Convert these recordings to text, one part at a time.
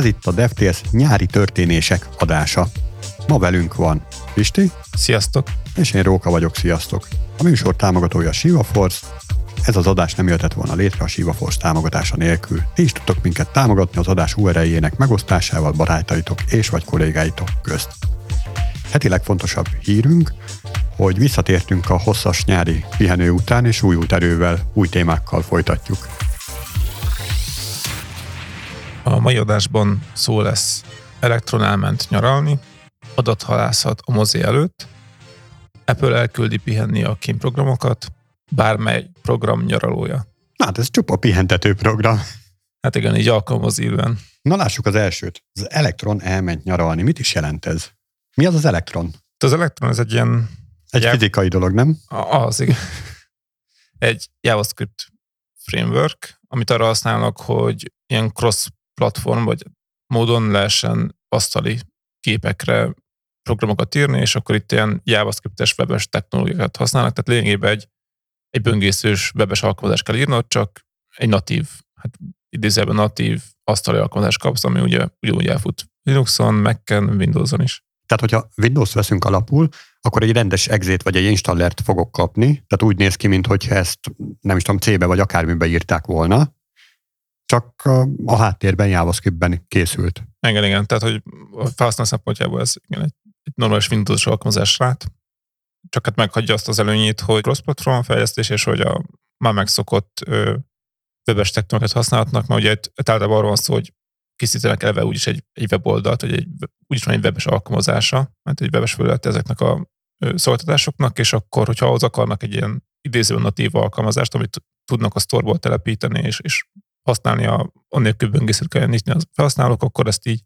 Ez itt a DevTales nyári történések adása. Ma velünk van Pisti. Sziasztok! És én Róka vagyok, sziasztok! A műsor támogatója a Shiva Force. Ez az adás nem jöhetett volna létre a Shiva Force támogatása nélkül. Ti is tudtok minket támogatni az adás URL-jének megosztásával barátaitok és vagy kollégáitok közt. Heti legfontosabb hírünk, hogy visszatértünk a hosszas nyári pihenő után, és új erővel, új témákkal folytatjuk. A mai adásban szó lesz Elektron elment nyaralni, adathalászat a mozi előtt, Apple elküldi pihenni a programokat, bármely program nyaralója. Hát ez csupa pihentető program. Hát igen, így alkalmaz illen. Na lássuk az elsőt. Az Elektron elment nyaralni. Mit is jelent ez? Mi az az Elektron? Az Elektron ez egy ilyen... Egy egy fizikai dolog, nem? Az, igen. Egy JavaScript framework, amit arra használnak, hogy ilyen cross platform vagy módon lehessen asztali képekre programokat írni, és akkor itt ilyen JavaScript-es webes technológiákat használnak, tehát lényegében egy, egy böngészős webes alkalmazást kell írnod, csak egy natív, hát idézőben natív asztali alkalmazást kapsz, ami ugye ugyanúgy elfut Linuxon, Mac-en, Windows-on is. Tehát, hogyha Windows veszünk alapul, akkor egy rendes exét vagy egy installert fogok kapni, tehát úgy néz ki, mintha ezt nem is tudom, C-be vagy akármibe írták volna, csak a háttérben JavaScriptben készült. Igen, igen, tehát hogy a felhasználó szempontjából ez igen, egy, egy normális Windows alkalmazás lát, csak hát meghagyja azt az előnyét, hogy cross-platform fejlesztés, és hogy a már megszokott ö, webes technológiát használhatnak, mert ugye itt általában arról van szó, hogy készítenek eleve úgyis egy, egy weboldalt, vagy egy, úgyis van egy webes alkalmazása, mert egy webes felület ezeknek a szolgáltatásoknak, és akkor, hogyha ahhoz akarnak egy ilyen idézően natív alkalmazást, amit tudnak a sztorból telepíteni, és, és használni a, annélkül böngészőt kell nyitni a felhasználók, akkor ezt így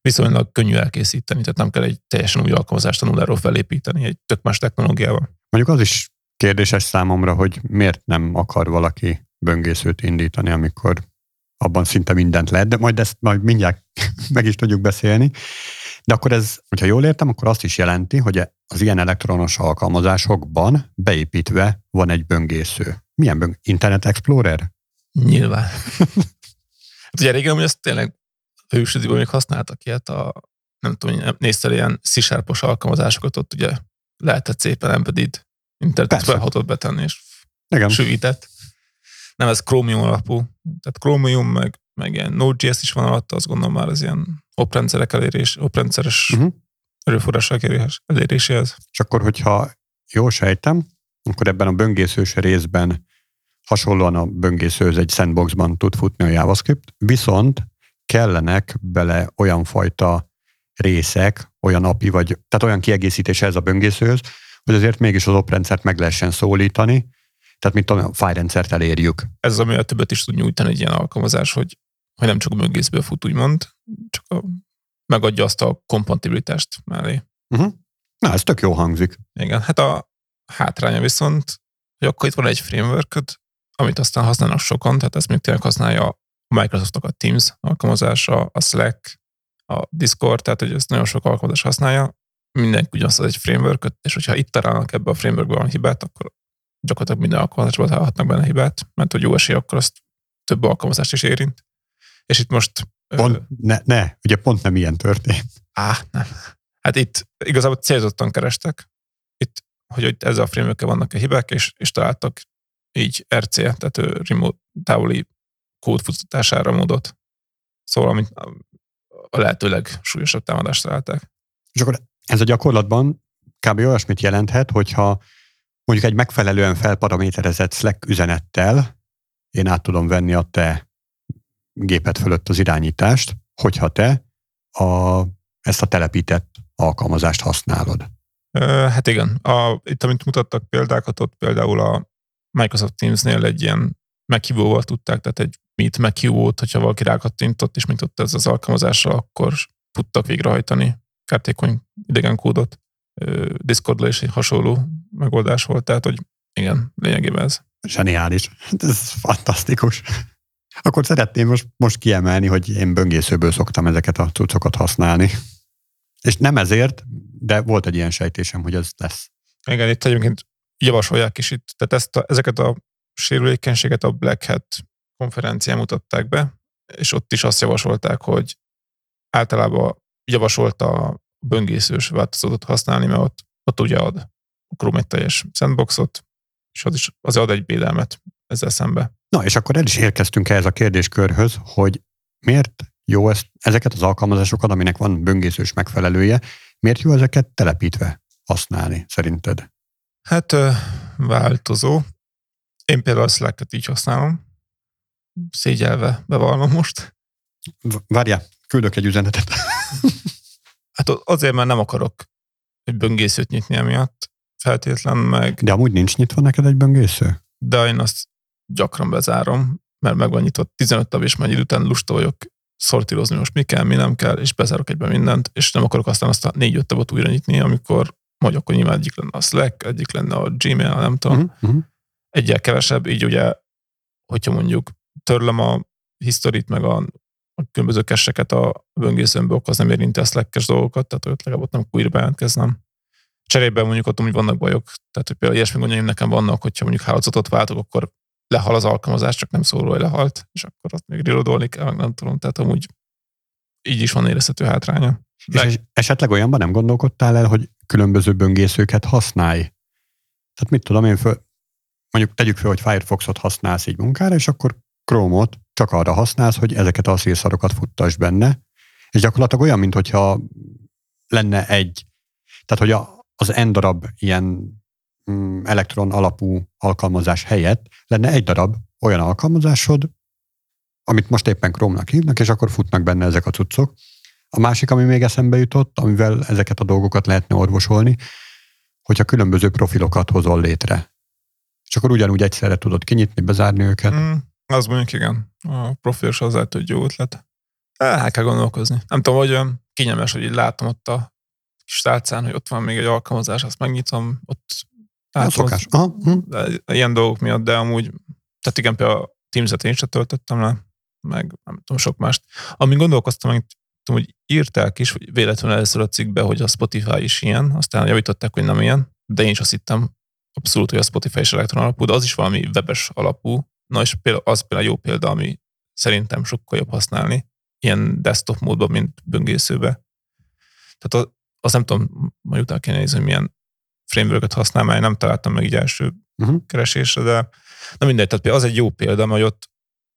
viszonylag könnyű elkészíteni, tehát nem kell egy teljesen új alkalmazást a nulláról felépíteni egy tök más technológiával. Mondjuk az is kérdéses számomra, hogy miért nem akar valaki böngészőt indítani, amikor abban szinte mindent lehet, de majd ezt majd mindjárt meg is tudjuk beszélni. De akkor ez, hogyha jól értem, akkor azt is jelenti, hogy az ilyen elektronos alkalmazásokban beépítve van egy böngésző. Milyen böng? Internet Explorer? Nyilván. hát ugye régen, hogy ezt tényleg hősödiből még használtak ilyet a, nem tudom, néztél ilyen C alkalmazásokat, ott ugye lehetett szépen embedded internetet felhatott betenni, és Igen. sűvített. Nem, ez Chromium alapú. Tehát Chromium, meg, meg ilyen Node.js is van alatt, azt gondolom már az ilyen oprendszerek elérés, oprendszeres uh-huh. erőforrások eléréséhez. És akkor, hogyha jól sejtem, akkor ebben a böngészős részben hasonlóan a böngészőhöz egy sandboxban tud futni a JavaScript, viszont kellenek bele olyan fajta részek, olyan API, vagy tehát olyan kiegészítése ez a böngészőhöz, hogy azért mégis az oprendszert meg lehessen szólítani, tehát mint a fájrendszert elérjük. Ez az, ami a többet is tud nyújtani egy ilyen alkalmazás, hogy, hogy nem csak a böngészből fut, úgymond, csak a, megadja azt a kompatibilitást mellé. Uh-huh. Na, ez tök jó hangzik. Igen, hát a hátránya viszont, hogy akkor itt van egy framework amit aztán használnak sokan, tehát ezt még tényleg használja a Microsoftnak a Teams alkalmazása, a Slack, a Discord, tehát hogy ezt nagyon sok alkalmazás használja, mindenki ugyanazt egy framework és hogyha itt találnak ebbe a frameworkbe van hibát, akkor gyakorlatilag minden alkalmazásban találhatnak benne hibát, mert hogy jó esély, akkor azt több alkalmazást is érint. És itt most... Pont, ö, ne, ne, ugye pont nem ilyen történt. Á, nem. Hát itt igazából célzottan kerestek, itt, hogy, hogy ezzel a framework vannak a hibák, és, és találtak így RC, tehát remote távoli kódfutatására módot. Szóval, amit a lehetőleg súlyosabb támadást találták. És akkor ez a gyakorlatban kb. olyasmit jelenthet, hogyha mondjuk egy megfelelően felparaméterezett Slack üzenettel én át tudom venni a te gépet fölött az irányítást, hogyha te a, ezt a telepített alkalmazást használod. Hát igen. A, itt, amit mutattak példákat, ott például a Microsoft Teams-nél egy ilyen meghívóval tudták, tehát egy Meet meghívót, hogyha valaki rákattintott és mint ott ez az alkalmazásra, akkor tudtak végrehajtani kártékony idegen kódot. Discordla is egy hasonló megoldás volt, tehát hogy igen, lényegében ez. Zseniális. Ez fantasztikus. Akkor szeretném most, most kiemelni, hogy én böngészőből szoktam ezeket a cuccokat használni. És nem ezért, de volt egy ilyen sejtésem, hogy ez lesz. Igen, itt egyébként javasolják is itt, tehát ezt a, ezeket a sérülékenységet a Black Hat konferencián mutatták be, és ott is azt javasolták, hogy általában javasolta a böngészős változatot használni, mert ott, ott ugye ad a Chrome egy teljes sandboxot, és az is az ad egy védelmet ezzel szembe. Na, és akkor el is érkeztünk ehhez a kérdéskörhöz, hogy miért jó ezt, ezeket az alkalmazásokat, aminek van böngészős megfelelője, miért jó ezeket telepítve használni, szerinted? Hát változó. Én például a Slack-et így használom. Szégyelve bevallom most. Várjál, küldök egy üzenetet. hát azért, mert nem akarok egy böngészőt nyitni emiatt feltétlen meg. De amúgy nincs nyitva neked egy böngésző? De én azt gyakran bezárom, mert meg van nyitott 15 tab, és mennyi után lusta vagyok szortírozni most mi kell, mi nem kell, és bezárok egyben mindent, és nem akarok aztán azt a négy-öt tabot újra nyitni, amikor vagy akkor nyilván egyik lenne a Slack, egyik lenne a Gmail, nem tudom. Uh-huh. Egyel kevesebb, így ugye, hogyha mondjuk törlöm a historit, meg a, a különböző kesseket a böngészőmből, akkor az nem érinti a slack dolgokat, tehát hogy legalább ott nem újra bejelentkeznem. Cserébe mondjuk ott úgy vannak bajok, tehát hogy például ilyesmi gondjaim nekem vannak, hogyha mondjuk hálózatot váltok, akkor lehal az alkalmazás, csak nem szól hogy lehalt, és akkor ott még reloadolni kell, nem tudom, tehát amúgy így is van érezhető hátránya. De... És esetleg olyanban nem gondolkodtál el, hogy különböző böngészőket használj? Tehát mit tudom én, föl, mondjuk tegyük fel, hogy Firefoxot használsz így munkára, és akkor Chrome-ot csak arra használsz, hogy ezeket a szélszarokat futtas benne, és gyakorlatilag olyan, mintha lenne egy, tehát hogy a, az N darab ilyen mm, elektron alapú alkalmazás helyett lenne egy darab olyan alkalmazásod, amit most éppen Chrome-nak hívnak, és akkor futnak benne ezek a cuccok. A másik, ami még eszembe jutott, amivel ezeket a dolgokat lehetne orvosolni, hogyha különböző profilokat hozol létre. És akkor ugyanúgy egyszerre tudod kinyitni, bezárni őket. Mm, az mondjuk igen. A profilos az lehet, hogy jó ötlet. El kell gondolkozni. Nem tudom, hogy kényelmes, hogy így látom ott a kis tálcán, hogy ott van még egy alkalmazás, azt megnyitom, ott látom, szokás. Aha. Hm. Ilyen dolgok miatt, de amúgy, tehát igen, például a Teams-et én sem töltöttem le, meg nem tudom, sok mást. Amin gondolkoztam, hogy tudom, hogy írták is, hogy véletlenül először a cikkbe, hogy a Spotify is ilyen, aztán javították, hogy nem ilyen, de én is azt hittem abszolút, hogy a Spotify is elektron alapú, de az is valami webes alapú. Na és például, az például jó példa, ami szerintem sokkal jobb használni, ilyen desktop módban, mint böngészőbe. Tehát az, az nem tudom, majd utána kéne nézni, hogy milyen framework használ, mert nem találtam meg így első uh-huh. keresésre, de na mindegy, tehát az egy jó példa, hogy ott,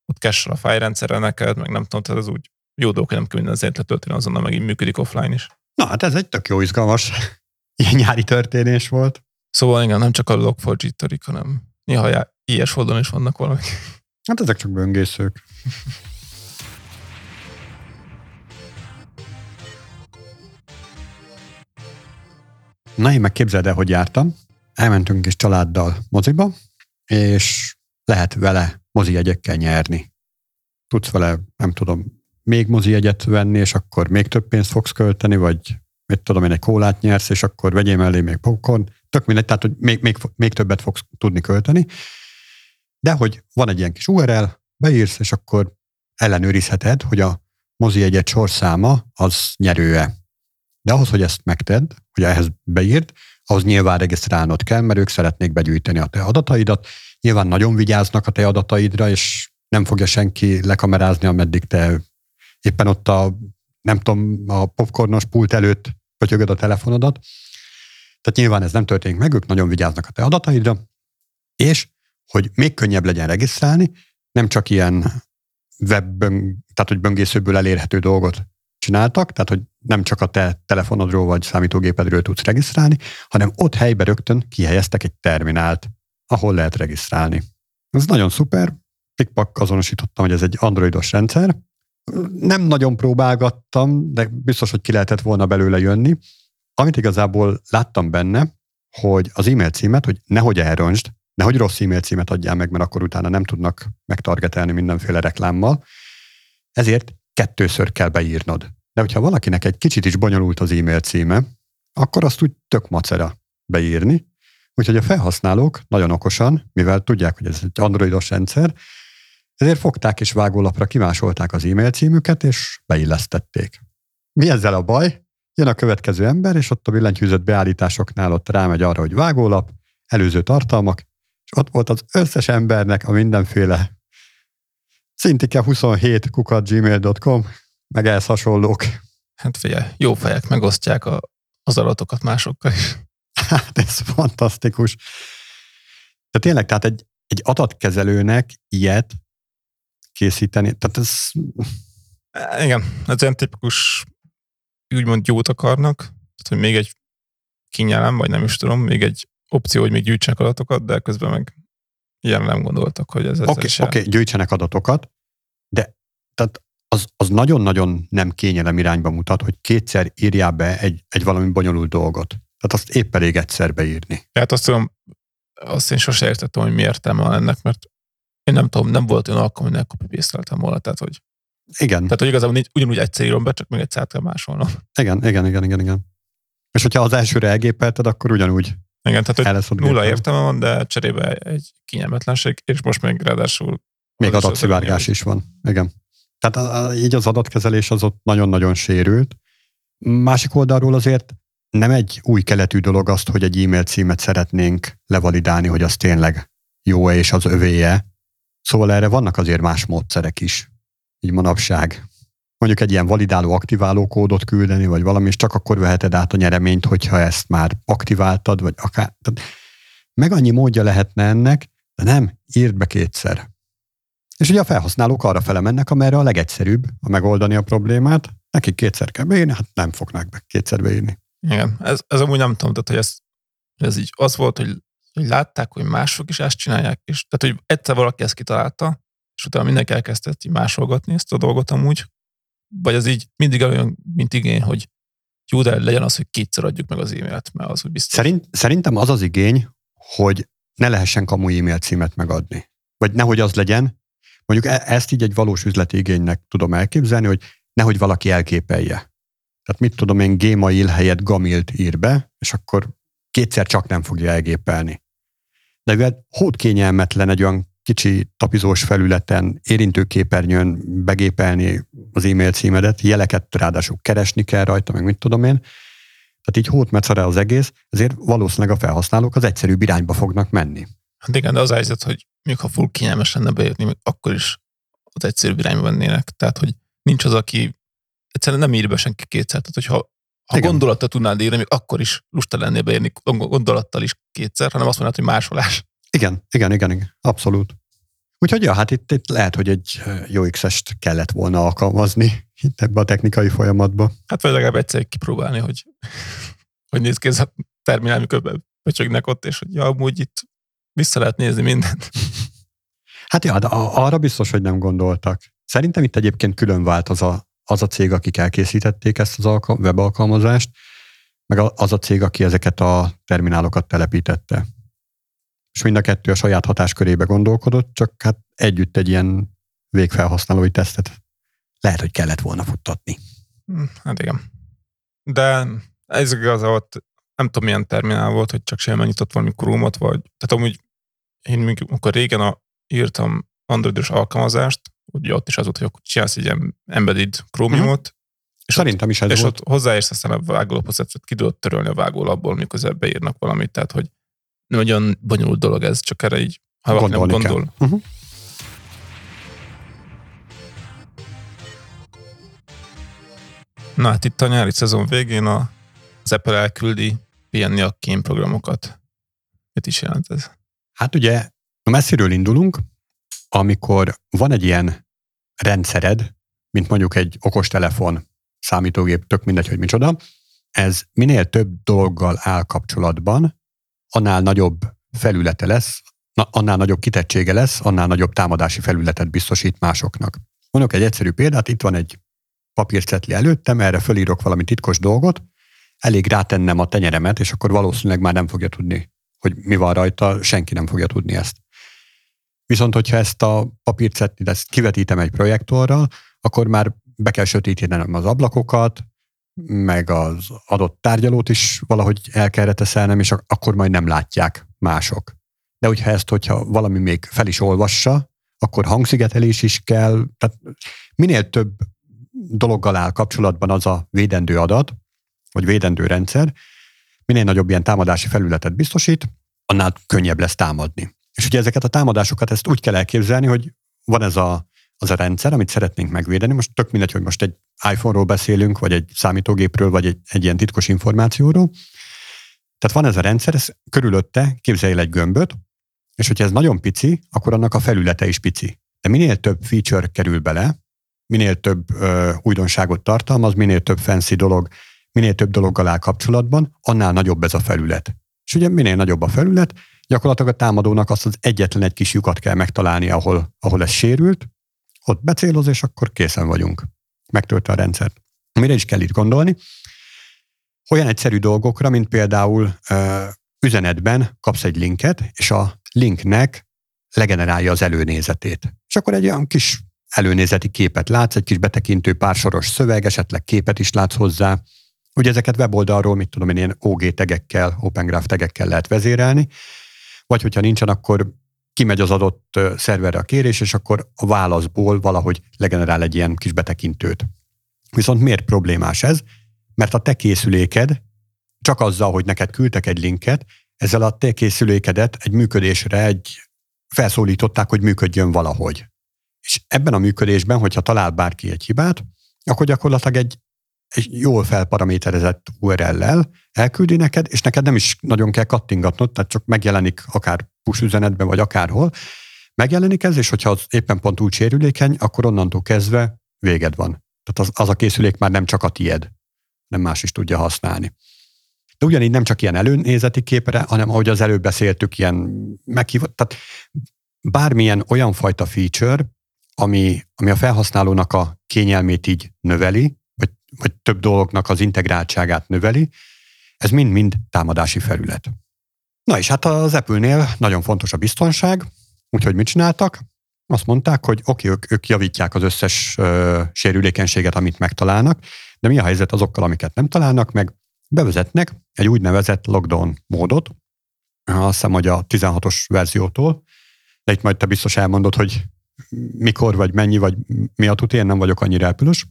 ott cache a fájrendszerre neked, meg nem tudom, tehát az úgy jó dolog, hogy nem kell minden azért letölteni, azonnal megint működik offline is. Na hát ez egy tök jó izgalmas ilyen nyári történés volt. Szóval igen, nem csak a Log4j törik, hanem néha ilyes oldalon is vannak valami. Hát ezek csak böngészők. Na én meg képzeld el, hogy jártam. Elmentünk is családdal moziba, és lehet vele mozi jegyekkel nyerni. Tudsz vele, nem tudom, még mozi jegyet venni, és akkor még több pénzt fogsz költeni, vagy mit tudom én, egy kólát nyersz, és akkor vegyél mellé még popcorn. Tök mindegy, tehát hogy még, még, még többet fogsz tudni költeni. De hogy van egy ilyen kis URL, beírsz, és akkor ellenőrizheted, hogy a mozi egyet sorszáma az nyerőe. De ahhoz, hogy ezt megtedd, hogy ehhez beírd, ahhoz nyilván regisztrálnod kell, mert ők szeretnék begyűjteni a te adataidat. Nyilván nagyon vigyáznak a te adataidra, és nem fogja senki lekamerázni, ameddig te éppen ott a, nem tudom, a popcornos pult előtt pötyögöd a telefonodat. Tehát nyilván ez nem történik meg, ők nagyon vigyáznak a te adataidra, és hogy még könnyebb legyen regisztrálni, nem csak ilyen web, tehát hogy böngészőből elérhető dolgot csináltak, tehát hogy nem csak a te telefonodról vagy számítógépedről tudsz regisztrálni, hanem ott helyben rögtön kihelyeztek egy terminált, ahol lehet regisztrálni. Ez nagyon szuper, pikpak azonosítottam, hogy ez egy androidos rendszer, nem nagyon próbálgattam, de biztos, hogy ki lehetett volna belőle jönni. Amit igazából láttam benne, hogy az e-mail címet, hogy nehogy elrontsd, nehogy rossz e-mail címet adjál meg, mert akkor utána nem tudnak megtargetelni mindenféle reklámmal. Ezért kettőször kell beírnod. De hogyha valakinek egy kicsit is bonyolult az e-mail címe, akkor azt úgy tök macera beírni. Úgyhogy a felhasználók nagyon okosan, mivel tudják, hogy ez egy androidos rendszer, ezért fogták és vágólapra kimásolták az e-mail címüket, és beillesztették. Mi ezzel a baj? Jön a következő ember, és ott a billentyűzött beállításoknál ott rámegy arra, hogy vágólap, előző tartalmak, és ott volt az összes embernek a mindenféle szintike 27 kukat gmail.com, meg ehhez hasonlók. Hát figyelj, jó fejek megosztják a, az adatokat másokkal is. Hát ez fantasztikus. De tényleg, tehát egy, egy adatkezelőnek ilyet készíteni, tehát ez... E, Igen, ez olyan tipikus úgymond jót akarnak, tehát hogy még egy kinyelem, vagy nem is tudom, még egy opció, hogy még gyűjtsenek adatokat, de közben meg ilyen nem gondoltak, hogy ez Oké, okay, okay, gyűjtsenek adatokat, de tehát az, az nagyon-nagyon nem kényelem irányba mutat, hogy kétszer írjál be egy, egy valami bonyolult dolgot. Tehát azt épp elég egyszer beírni. Tehát azt tudom, azt én sose értettem, hogy mi értelme van ennek, mert én nem tudom, nem volt olyan alkalom, hogy ne copy volna, tehát hogy, Igen, tehát, hogy igazából nincs, ugyanúgy egyszer írom be, csak még egyszer át kell másolnom. igen, igen, igen, igen, igen. És hogyha az elsőre elgépelted, akkor ugyanúgy Igen, tehát hogy nulla gépelve. értelme van, de cserébe egy kényelmetlenség, és most még ráadásul Még adatszivárgás is van. Igen. Tehát így az adatkezelés az ott nagyon-nagyon sérült. Másik oldalról azért nem egy új keletű dolog azt, hogy egy e-mail címet szeretnénk levalidálni, hogy az tényleg jó-e és az övéje. Szóval erre vannak azért más módszerek is, így manapság. Mondjuk egy ilyen validáló, aktiváló kódot küldeni, vagy valami, és csak akkor veheted át a nyereményt, hogyha ezt már aktiváltad, vagy akár... Tehát meg annyi módja lehetne ennek, de nem, írd be kétszer. És ugye a felhasználók arra fele mennek, amerre a legegyszerűbb a megoldani a problémát. Nekik kétszer kell beírni, hát nem fognak be kétszer beírni. Igen, ez, ez amúgy nem tudom, tehát, hogy ez, ez így az volt, hogy, hogy látták, hogy mások is ezt csinálják, és tehát, hogy egyszer valaki ezt kitalálta, és utána mindenki elkezdett így másolgatni ezt a dolgot amúgy, vagy az így mindig olyan, mint igény, hogy jó, de legyen az, hogy kétszer adjuk meg az e-mailt, mert az úgy biztos. Szerint, szerintem az az igény, hogy ne lehessen kamu e-mail címet megadni. Vagy nehogy az legyen, mondjuk e- ezt így egy valós üzleti igénynek tudom elképzelni, hogy nehogy valaki elképelje. Tehát mit tudom én, Gmail helyett Gamilt ír be, és akkor kétszer csak nem fogja elgépelni. De mivel hót kényelmetlen egy olyan kicsi tapizós felületen, érintőképernyőn begépelni az e-mail címedet, jeleket ráadásul keresni kell rajta, meg mit tudom én. Tehát így hót metszere az egész, ezért valószínűleg a felhasználók az egyszerűbb irányba fognak menni. Hát igen, de az helyzet, hogy még ha full kényelmes lenne még akkor is az egyszerűbb irányba vennének. Tehát, hogy nincs az, aki egyszerűen nem ír be senki kétszer. Tehát, hogyha ha Igen. gondolattal tudnád írni, még akkor is lusta lennél beírni gondolattal is kétszer, hanem azt mondod, hogy másolás. Igen, igen, igen, igen, abszolút. Úgyhogy ja, hát itt, itt lehet, hogy egy jó X-est kellett volna alkalmazni itt ebbe a technikai folyamatba. Hát vagy legalább egyszer kipróbálni, hogy hogy néz ki ez a terminál, mikor becsögnek ott, és hogy ja, amúgy itt vissza lehet nézni mindent. Hát ja, de arra biztos, hogy nem gondoltak. Szerintem itt egyébként külön vált az a, az a cég, akik elkészítették ezt az alka- webalkalmazást, meg az a cég, aki ezeket a terminálokat telepítette. És mind a kettő a saját hatáskörébe gondolkodott, csak hát együtt egy ilyen végfelhasználói tesztet lehet, hogy kellett volna futtatni. Hm, Hát igen. De ez igaz, ott nem tudom milyen terminál volt, hogy csak semmi nyitott valami Chrome-ot, vagy tehát amúgy én amikor régen a, írtam Androidos alkalmazást, ugye ott is az volt, hogy akkor csinálsz egy ilyen embedded Chromiumot, és, ott, Szerintem is ez és volt. ott hozzáérsz aztán a vágólaphoz, tehát ki tudod törölni a vágólapból, mikor beírnak valamit, tehát hogy olyan bonyolult dolog ez, csak erre így, ha valaki nem kell. gondol. Uh-huh. Na hát itt a nyári szezon végén a, az Apple elküldi pihenni a kémprogramokat. Mit is jelent ez? Hát ugye, messziről indulunk, amikor van egy ilyen rendszered, mint mondjuk egy okostelefon, számítógép, tök mindegy, hogy micsoda, ez minél több dologgal áll kapcsolatban, annál nagyobb felülete lesz, annál nagyobb kitettsége lesz, annál nagyobb támadási felületet biztosít másoknak. Mondok egy egyszerű példát, itt van egy papírcetli előttem, erre fölírok valami titkos dolgot, elég rátennem a tenyeremet, és akkor valószínűleg már nem fogja tudni, hogy mi van rajta, senki nem fogja tudni ezt. Viszont, hogyha ezt a papírcetlit ezt kivetítem egy projektorral, akkor már be kell sötétítenem az ablakokat, meg az adott tárgyalót is valahogy el kell reteszelnem, és ak- akkor majd nem látják mások. De hogyha ezt, hogyha valami még fel is olvassa, akkor hangszigetelés is kell, tehát minél több dologgal áll kapcsolatban az a védendő adat, vagy védendő rendszer, minél nagyobb ilyen támadási felületet biztosít, annál könnyebb lesz támadni. És ugye ezeket a támadásokat ezt úgy kell elképzelni, hogy van ez a az a rendszer, amit szeretnénk megvédeni. Most tök mindegy, hogy most egy iPhone-ról beszélünk, vagy egy számítógépről, vagy egy, egy ilyen titkos információról. Tehát van ez a rendszer, ez körülötte képzelj egy gömböt, és hogyha ez nagyon pici, akkor annak a felülete is pici. De minél több feature kerül bele, minél több ö, újdonságot tartalmaz, minél több fancy dolog, minél több dologgal áll kapcsolatban, annál nagyobb ez a felület. És ugye minél nagyobb a felület, gyakorlatilag a támadónak azt az egyetlen egy kis lyukat kell megtalálni, ahol, ahol ez sérült, ott becéloz, és akkor készen vagyunk. Megtöltve a rendszert. Mire is kell itt gondolni? Olyan egyszerű dolgokra, mint például ö, üzenetben kapsz egy linket, és a linknek legenerálja az előnézetét. És akkor egy olyan kis előnézeti képet látsz, egy kis betekintő pársoros szöveg, esetleg képet is látsz hozzá. Ugye ezeket weboldalról, mit tudom én, ilyen OG tegekkel, Open Graph tegekkel lehet vezérelni, vagy hogyha nincsen, akkor kimegy az adott szerverre a kérés, és akkor a válaszból valahogy legenerál egy ilyen kis betekintőt. Viszont miért problémás ez? Mert a te készüléked csak azzal, hogy neked küldtek egy linket, ezzel a te készülékedet egy működésre egy felszólították, hogy működjön valahogy. És ebben a működésben, hogyha talál bárki egy hibát, akkor gyakorlatilag egy, egy jól felparaméterezett URL-lel elküldi neked, és neked nem is nagyon kell kattingatnod, tehát csak megjelenik akár push üzenetben, vagy akárhol, megjelenik ez, és hogyha az éppen pont úgy sérülékeny, akkor onnantól kezdve véged van. Tehát az, az a készülék már nem csak a tied, nem más is tudja használni. De ugyanígy nem csak ilyen előnézeti képre, hanem ahogy az előbb beszéltük, ilyen meghívott, tehát bármilyen olyan fajta feature, ami, ami a felhasználónak a kényelmét így növeli, vagy, több dolognak az integráltságát növeli, ez mind-mind támadási felület. Na és hát az Apple-nél nagyon fontos a biztonság, úgyhogy mit csináltak? Azt mondták, hogy oké, ők, ők javítják az összes ö, sérülékenységet, amit megtalálnak, de mi a helyzet azokkal, amiket nem találnak meg? Bevezetnek egy úgynevezett lockdown módot, azt hiszem, hogy a 16-os verziótól, de itt majd te biztos elmondod, hogy mikor, vagy mennyi, vagy mi a tud, én nem vagyok annyira elpülös.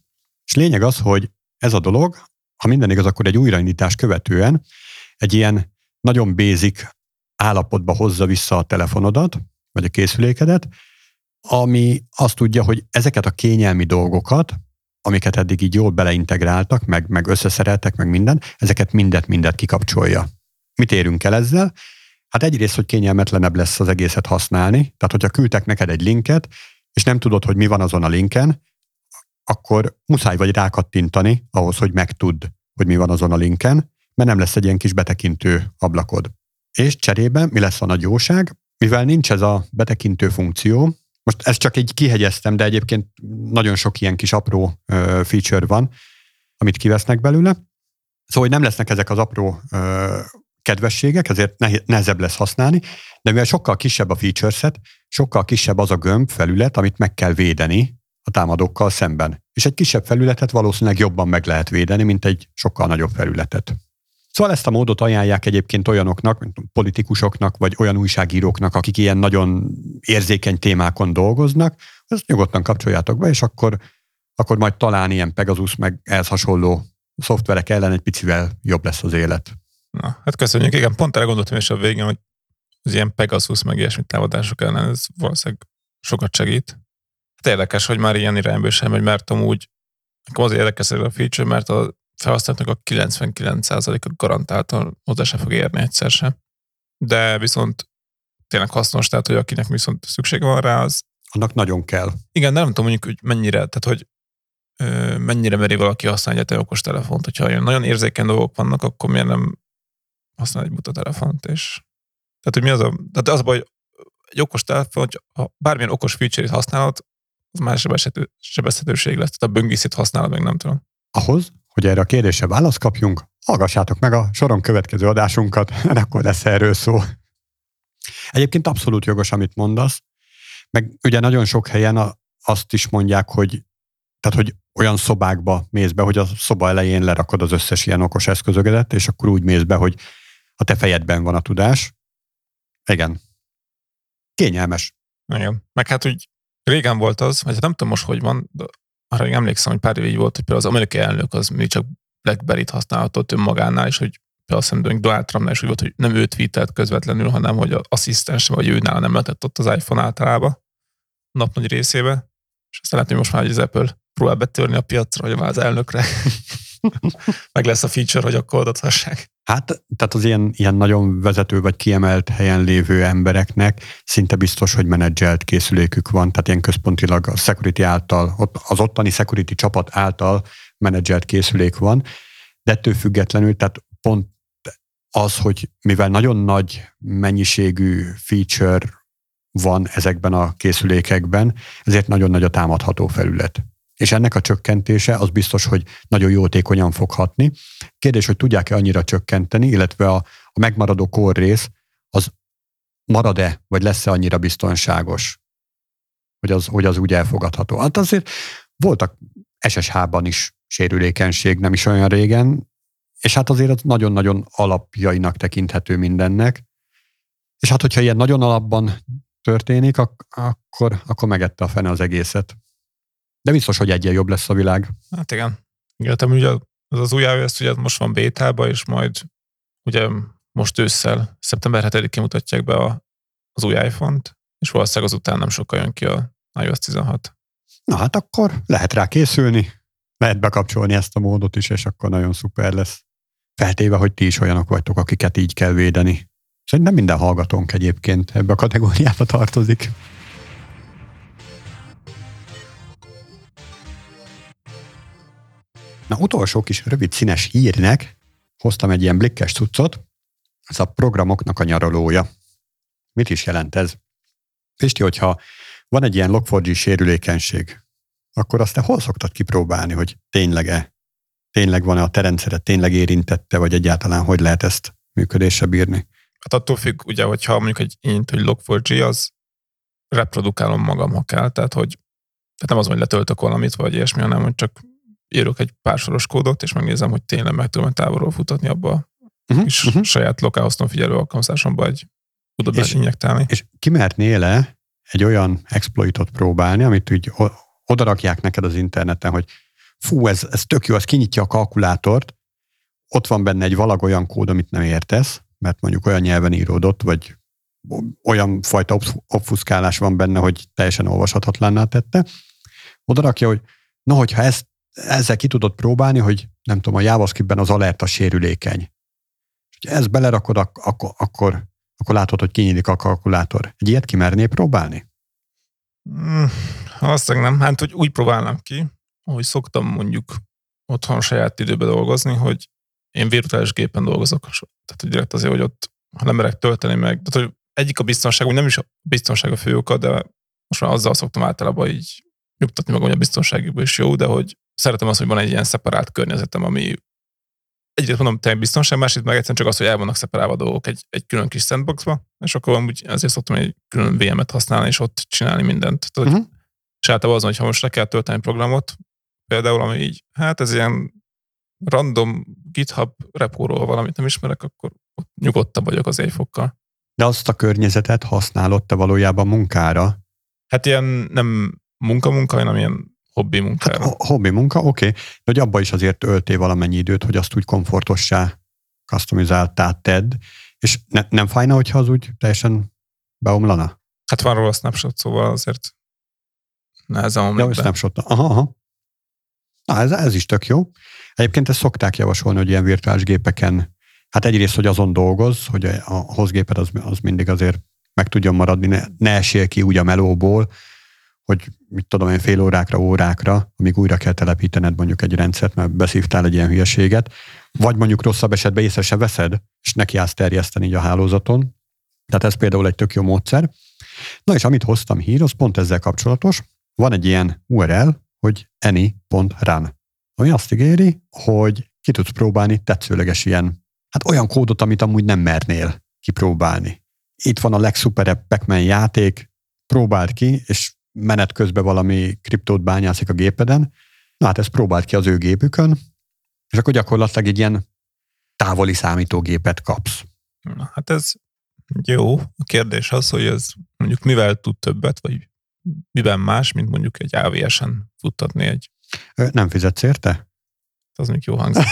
És lényeg az, hogy ez a dolog, ha minden igaz, akkor egy újraindítás követően egy ilyen nagyon basic állapotba hozza vissza a telefonodat, vagy a készülékedet, ami azt tudja, hogy ezeket a kényelmi dolgokat, amiket eddig így jól beleintegráltak, meg, meg összeszereltek, meg minden, ezeket mindet, mindet kikapcsolja. Mit érünk el ezzel? Hát egyrészt, hogy kényelmetlenebb lesz az egészet használni, tehát hogyha küldtek neked egy linket, és nem tudod, hogy mi van azon a linken, akkor muszáj vagy rákattintani ahhoz, hogy megtudd, hogy mi van azon a linken, mert nem lesz egy ilyen kis betekintő ablakod. És cserében mi lesz a nagy? Mivel nincs ez a betekintő funkció, most ezt csak egy kihegyeztem, de egyébként nagyon sok ilyen kis apró ö, feature van, amit kivesznek belőle. Szóval, hogy nem lesznek ezek az apró kedvességek, ezért nehezebb lesz használni, de mivel sokkal kisebb a feature set, sokkal kisebb az a gömb felület, amit meg kell védeni a támadókkal szemben. És egy kisebb felületet valószínűleg jobban meg lehet védeni, mint egy sokkal nagyobb felületet. Szóval ezt a módot ajánlják egyébként olyanoknak, mint politikusoknak, vagy olyan újságíróknak, akik ilyen nagyon érzékeny témákon dolgoznak, ezt nyugodtan kapcsoljátok be, és akkor, akkor majd talán ilyen Pegasus, meg ehhez hasonló szoftverek ellen egy picivel jobb lesz az élet. Na, hát köszönjük. Igen, pont erre gondoltam is a végén, hogy az ilyen Pegasus, meg ilyesmi támadások ellen ez valószínűleg sokat segít. Érdekes, hogy már ilyen irányba sem megy, mert amúgy azért érdekes ez a feature, mert a felhasználóknak a 99%-a garantáltan hozzá se fog érni egyszer sem. De viszont tényleg hasznos, tehát hogy akinek viszont szüksége van rá, az... Annak nagyon kell. Igen, de nem tudom mondjuk, hogy mennyire, tehát hogy ö, mennyire meri valaki használni egy okos telefont. Hogyha olyan nagyon érzékeny dolgok vannak, akkor miért nem használ egy buta telefont, és tehát, hogy mi az a, tehát az a baj, egy okos telefon, hogy ha bármilyen okos feature-t használod, az már sebezhető, sebezhetőség lesz. Tehát a böngészét használod, meg nem tudom. Ahhoz, hogy erre a kérdésre választ kapjunk, hallgassátok meg a soron következő adásunkat, mert akkor lesz erről szó. Egyébként abszolút jogos, amit mondasz, meg ugye nagyon sok helyen azt is mondják, hogy tehát, hogy olyan szobákba mész be, hogy a szoba elején lerakod az összes ilyen okos eszközögedet, és akkor úgy mész be, hogy a te fejedben van a tudás. Igen. Kényelmes. Igen. Meg hát, hogy régen volt az, vagy hát nem tudom most, hogy van, de arra emlékszem, hogy pár év volt, hogy például az amerikai elnök az még csak BlackBerry-t használhatott önmagánál, és hogy például szerintem Donald Trumpnál is úgy volt, hogy nem ő tweetelt közvetlenül, hanem hogy az asszisztens vagy ő nála nem lehetett ott az iPhone általában nap nagy részébe. És aztán lehet, hogy most már az Apple próbál betörni a piacra, hogy már az elnökre meg lesz a feature, hogy akkor adathassák. Hát, tehát az ilyen, ilyen nagyon vezető vagy kiemelt helyen lévő embereknek szinte biztos, hogy menedzselt készülékük van, tehát ilyen központilag a security által, ott, az ottani security csapat által menedzselt készülék van, de ettől függetlenül, tehát pont az, hogy mivel nagyon nagy mennyiségű feature van ezekben a készülékekben, ezért nagyon nagy a támadható felület. És ennek a csökkentése az biztos, hogy nagyon jótékonyan fog hatni. Kérdés, hogy tudják-e annyira csökkenteni, illetve a, a megmaradó korrész az marad-e, vagy lesz-e annyira biztonságos, hogy az, hogy az úgy elfogadható. Hát azért voltak SSH-ban is sérülékenység nem is olyan régen, és hát azért az nagyon-nagyon alapjainak tekinthető mindennek. És hát, hogyha ilyen nagyon alapban történik, ak- akkor, akkor megette a fene az egészet. De biztos, hogy egyen jobb lesz a világ. Hát igen. Igen, ugye az, az új iOS ugye most van bétába, és majd ugye most ősszel, szeptember 7-én mutatják be a, az új iPhone-t, és valószínűleg azután nem sokkal jön ki a iOS 16. Na hát akkor lehet rá készülni, lehet bekapcsolni ezt a módot is, és akkor nagyon szuper lesz. Feltéve, hogy ti is olyanok vagytok, akiket így kell védeni. Szerintem minden hallgatónk egyébként ebbe a kategóriába tartozik. Na, utolsó kis rövid színes hírnek hoztam egy ilyen blikkes cuccot. Ez a programoknak a nyaralója. Mit is jelent ez? Pisti, hogyha van egy ilyen log sérülékenység, akkor azt te hol szoktad kipróbálni, hogy tényleg-e? Tényleg van-e a terendszeret, tényleg érintette, vagy egyáltalán hogy lehet ezt működésre bírni? Hát attól függ, ugye, hogyha mondjuk egy int, hogy log4j, az reprodukálom magam, ha kell, tehát hogy tehát nem az, hogy letöltök valamit, vagy ilyesmi, hanem hogy csak írok egy pár soros kódot, és megnézem, hogy tényleg meg tudom távolról futatni abba uh-huh, és uh-huh. saját lokálhoztam figyelő alkalmazásomba egy kódot injektálni. És kimernél-e egy olyan exploitot próbálni, amit úgy odarakják neked az interneten, hogy fú, ez, ez tök jó, az kinyitja a kalkulátort, ott van benne egy valag olyan kód, amit nem értesz, mert mondjuk olyan nyelven íródott, vagy olyan fajta obfuszkálás van benne, hogy teljesen olvashatatlanná tette. Oda rakja, hogy na, hogyha ezt, ezzel ki tudod próbálni, hogy nem tudom, a JavaScriptben az alerta sérülékeny. És ha ezt belerakod, akkor, akkor, akkor látod, hogy kinyílik a kalkulátor. Egy ilyet kimerné próbálni? Mm, azt nem. Hát, hogy úgy próbálnám ki, hogy szoktam mondjuk otthon saját időben dolgozni, hogy én virtuális gépen dolgozok, tehát hogy direkt azért, hogy ott ha nem merek tölteni meg, tehát hogy egyik a biztonság, úgy nem is a biztonság a fő oka, de most már azzal szoktam általában így nyugtatni magam, hogy a biztonságukban is jó, de hogy szeretem azt, hogy van egy ilyen szeparált környezetem, ami egyrészt mondom, tényleg biztonság, másrészt meg egyszerűen csak az, hogy el vannak szeparálva dolgok egy, egy külön kis sandboxba, és akkor amúgy azért szoktam egy külön VM-et használni, és ott csinálni mindent. Tehát, uh-huh. És általában azon, hogy ha most le kell tölteni programot, például, ami így, hát ez ilyen random GitHub repóról valamit nem ismerek, akkor ott nyugodtabb vagyok az egy fokkal. De azt a környezetet használod te valójában munkára? Hát ilyen nem munka-munka, hanem ilyen hobbi munkára. Hát, hobbi munka, oké. Okay. De hogy abba is azért öltél valamennyi időt, hogy azt úgy komfortossá customizáltá tedd, és ne, nem fájna, hogyha az úgy teljesen beomlana? Hát van róla snapshot, szóval azért nehezen omlik ja, snapshot. Aha, aha. Na, ez, ez is tök jó. Egyébként ezt szokták javasolni, hogy ilyen virtuális gépeken, hát egyrészt, hogy azon dolgoz, hogy a hozgéped az, az mindig azért meg tudjon maradni, ne, ne esél ki úgy a melóból, hogy mit tudom én, fél órákra, órákra, amíg újra kell telepítened mondjuk egy rendszert, mert beszívtál egy ilyen hülyeséget, vagy mondjuk rosszabb esetben észre se veszed, és neki állsz terjeszteni így a hálózaton. Tehát ez például egy tök jó módszer. Na és amit hoztam hír, az pont ezzel kapcsolatos. Van egy ilyen URL, hogy any.run, ami azt ígéri, hogy ki tudsz próbálni tetszőleges ilyen, hát olyan kódot, amit amúgy nem mernél kipróbálni. Itt van a legszuperebb pac játék, próbáld ki, és menet közben valami kriptót bányászik a gépeden, na hát ezt próbáld ki az ő gépükön, és akkor gyakorlatilag egy ilyen távoli számítógépet kapsz. Na, hát ez jó. A kérdés az, hogy ez mondjuk mivel tud többet, vagy miben más, mint mondjuk egy AVS-en futtatni egy... Nem fizetsz érte? Az még jó hangzik.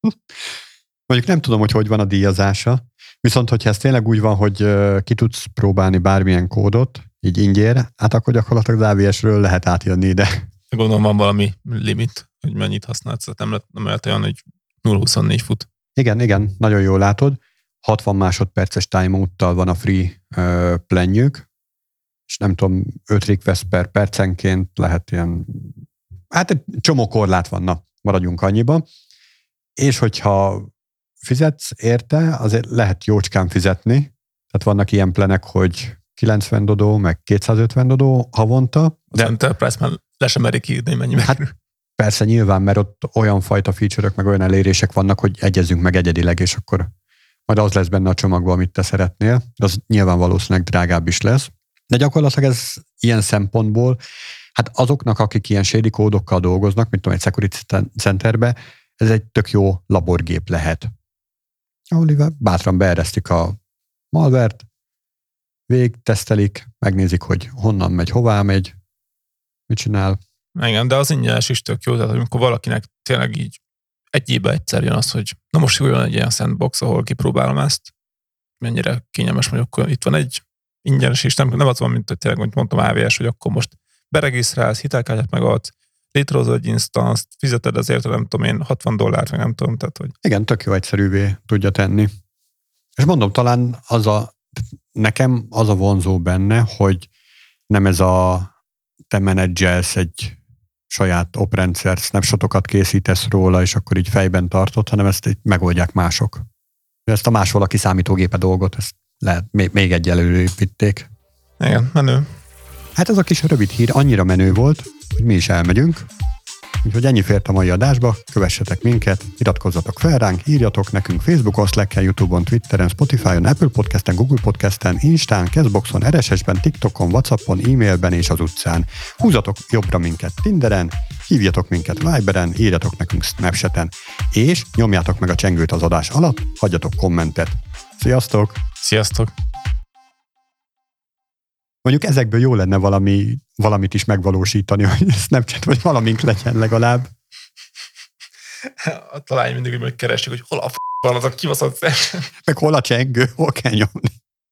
mondjuk nem tudom, hogy hogy van a díjazása, viszont hogyha ez tényleg úgy van, hogy ki tudsz próbálni bármilyen kódot, így ingyér, hát akkor gyakorlatilag az AVS-ről lehet átjönni ide. Gondolom van valami limit, hogy mennyit használsz, tehát nem lehet, nem lehet olyan, hogy 0-24 fut. Igen, igen, nagyon jól látod. 60 másodperces timeout van a free uh, plenjük, és nem tudom, 5 request per percenként lehet ilyen, hát egy csomó korlát vannak, maradjunk annyiba. És hogyha fizetsz érte, azért lehet jócskán fizetni, tehát vannak ilyen plenek, hogy 90 dodó, meg 250 dodó havonta. De az Enterprise már le sem merik írni, mennyi hát, Persze nyilván, mert ott olyan fajta feature meg olyan elérések vannak, hogy egyezünk meg egyedileg, és akkor majd az lesz benne a csomagban, amit te szeretnél. De az nyilván valószínűleg drágább is lesz. De gyakorlatilag ez ilyen szempontból, hát azoknak, akik ilyen shady kódokkal dolgoznak, mint tudom, egy security centerbe, ez egy tök jó laborgép lehet. Ahol bátran beeresztik a malvert, végtesztelik, megnézik, hogy honnan megy, hová megy, mit csinál. Igen, de az ingyenes is tök jó, tehát amikor valakinek tényleg így egy évben egyszer jön az, hogy na most jön egy ilyen sandbox, ahol kipróbálom ezt, mennyire kényelmes vagy, akkor itt van egy ingyenes is, nem, nem az van, mint hogy tényleg, mint mondtam, AVS, hogy akkor most beregisztrálsz, hitelkártyát megadsz, létrehozod egy instance fizeted azért, nem tudom én, 60 dollárt, nem tudom, tehát hogy... Igen, tök jó egyszerűvé tudja tenni. És mondom, talán az a, nekem az a vonzó benne, hogy nem ez a te menedzselsz egy saját oprendszer snapshotokat készítesz róla, és akkor így fejben tartod, hanem ezt így megoldják mások. Ezt a más valaki számítógépe dolgot, ezt lehet, még, még egy előépíték. Igen, menő. Hát ez a kis rövid hír annyira menő volt, hogy mi is elmegyünk. Úgyhogy ennyi fért a mai adásba, kövessetek minket, iratkozzatok fel ránk, írjatok nekünk Facebookon, Slacken, Youtube-on, Twitteren, Spotify-on, Apple Podcast-en, Google Podcast-en, Instán, Castboxon, RSS-ben, TikTokon, Whatsappon, e-mailben és az utcán. Húzatok jobbra minket Tinderen, hívjatok minket Viberen, írjatok nekünk Snapchaten, és nyomjátok meg a csengőt az adás alatt, hagyjatok kommentet. Sziasztok! Sziasztok! Mondjuk ezekből jó lenne valami, valamit is megvalósítani, hogy Snapchat vagy valamink legyen legalább. Találj mindig, hogy keresjük, hogy hol a f*** van az a kibaszott Meg hol a csengő, hol kell nyomni.